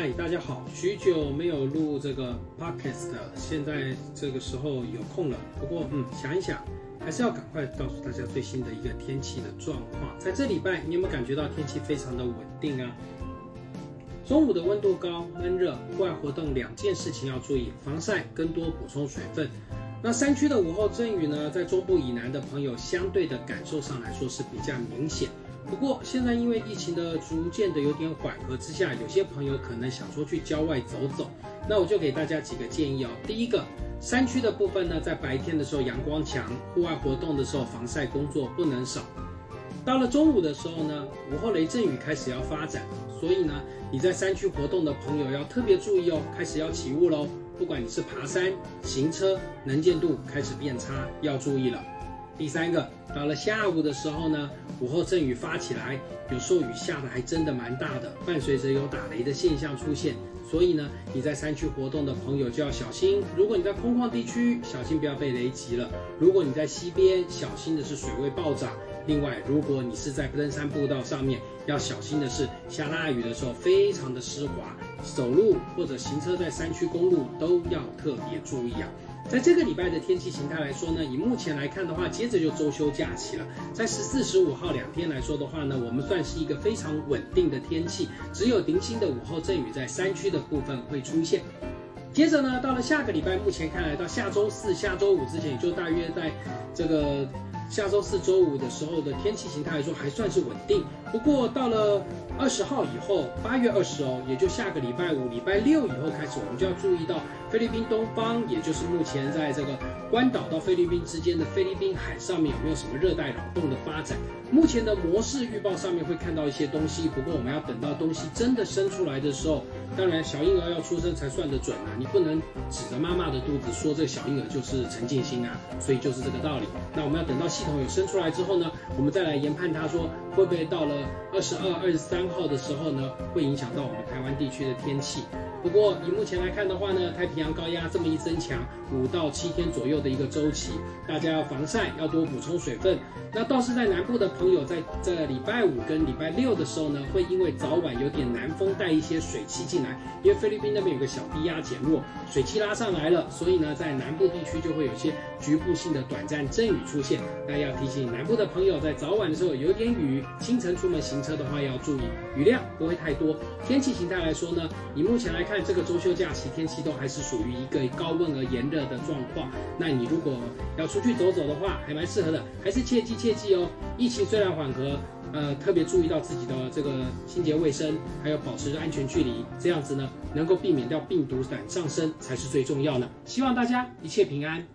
嗨，大家好，许久没有录这个 podcast，现在这个时候有空了。不过，嗯，想一想，还是要赶快告诉大家最新的一个天气的状况。在这礼拜，你有没有感觉到天气非常的稳定啊？中午的温度高，闷热，户外活动两件事情要注意：防晒跟多补充水分。那山区的午后阵雨呢，在中部以南的朋友，相对的感受上来说是比较明显。不过现在因为疫情的逐渐的有点缓和之下，有些朋友可能想说去郊外走走，那我就给大家几个建议哦。第一个，山区的部分呢，在白天的时候阳光强，户外活动的时候防晒工作不能少。到了中午的时候呢，午后雷阵雨开始要发展，所以呢，你在山区活动的朋友要特别注意哦，开始要起雾喽。不管你是爬山、行车，能见度开始变差，要注意了。第三个，到了下午的时候呢，午后阵雨发起来，有时候雨下的还真的蛮大的，伴随着有打雷的现象出现，所以呢，你在山区活动的朋友就要小心。如果你在空旷地区，小心不要被雷击了；如果你在溪边，小心的是水位暴涨。另外，如果你是在登山步道上面，要小心的是下大雨的时候非常的湿滑，走路或者行车在山区公路都要特别注意啊。在这个礼拜的天气形态来说呢，以目前来看的话，接着就周休假期了。在十四、十五号两天来说的话呢，我们算是一个非常稳定的天气，只有零星的午后阵雨在山区的部分会出现。接着呢，到了下个礼拜，目前看来到下周四、下周五之前，也就大约在这个。下周四周五的时候的天气形态来说还算是稳定，不过到了二十号以后，八月二十哦，也就下个礼拜五、礼拜六以后开始，我们就要注意到菲律宾东方，也就是目前在这个关岛到菲律宾之间的菲律宾海上面有没有什么热带扰动的发展？目前的模式预报上面会看到一些东西，不过我们要等到东西真的生出来的时候，当然小婴儿要出生才算得准啊，你不能指着妈妈的肚子说这小婴儿就是陈静心啊，所以就是这个道理。那我们要等到。系统有生出来之后呢，我们再来研判它，说会不会到了二十二、二十三号的时候呢，会影响到我们台湾地区的天气。不过以目前来看的话呢，太平洋高压这么一增强，五到七天左右的一个周期，大家要防晒，要多补充水分。那倒是在南部的朋友，在这礼拜五跟礼拜六的时候呢，会因为早晚有点南风带一些水汽进来，因为菲律宾那边有个小低压减弱，水汽拉上来了，所以呢，在南部地区就会有些局部性的短暂阵雨出现。那要提醒南部的朋友，在早晚的时候有点雨，清晨出门行车的话要注意，雨量不会太多。天气形态来说呢，以目前来。看这个周休假期，天气都还是属于一个高温而炎热的状况。那你如果要出去走走的话，还蛮适合的。还是切记切记哦，疫情虽然缓和，呃，特别注意到自己的这个清洁卫生，还有保持安全距离，这样子呢，能够避免掉病毒感上升才是最重要的。希望大家一切平安。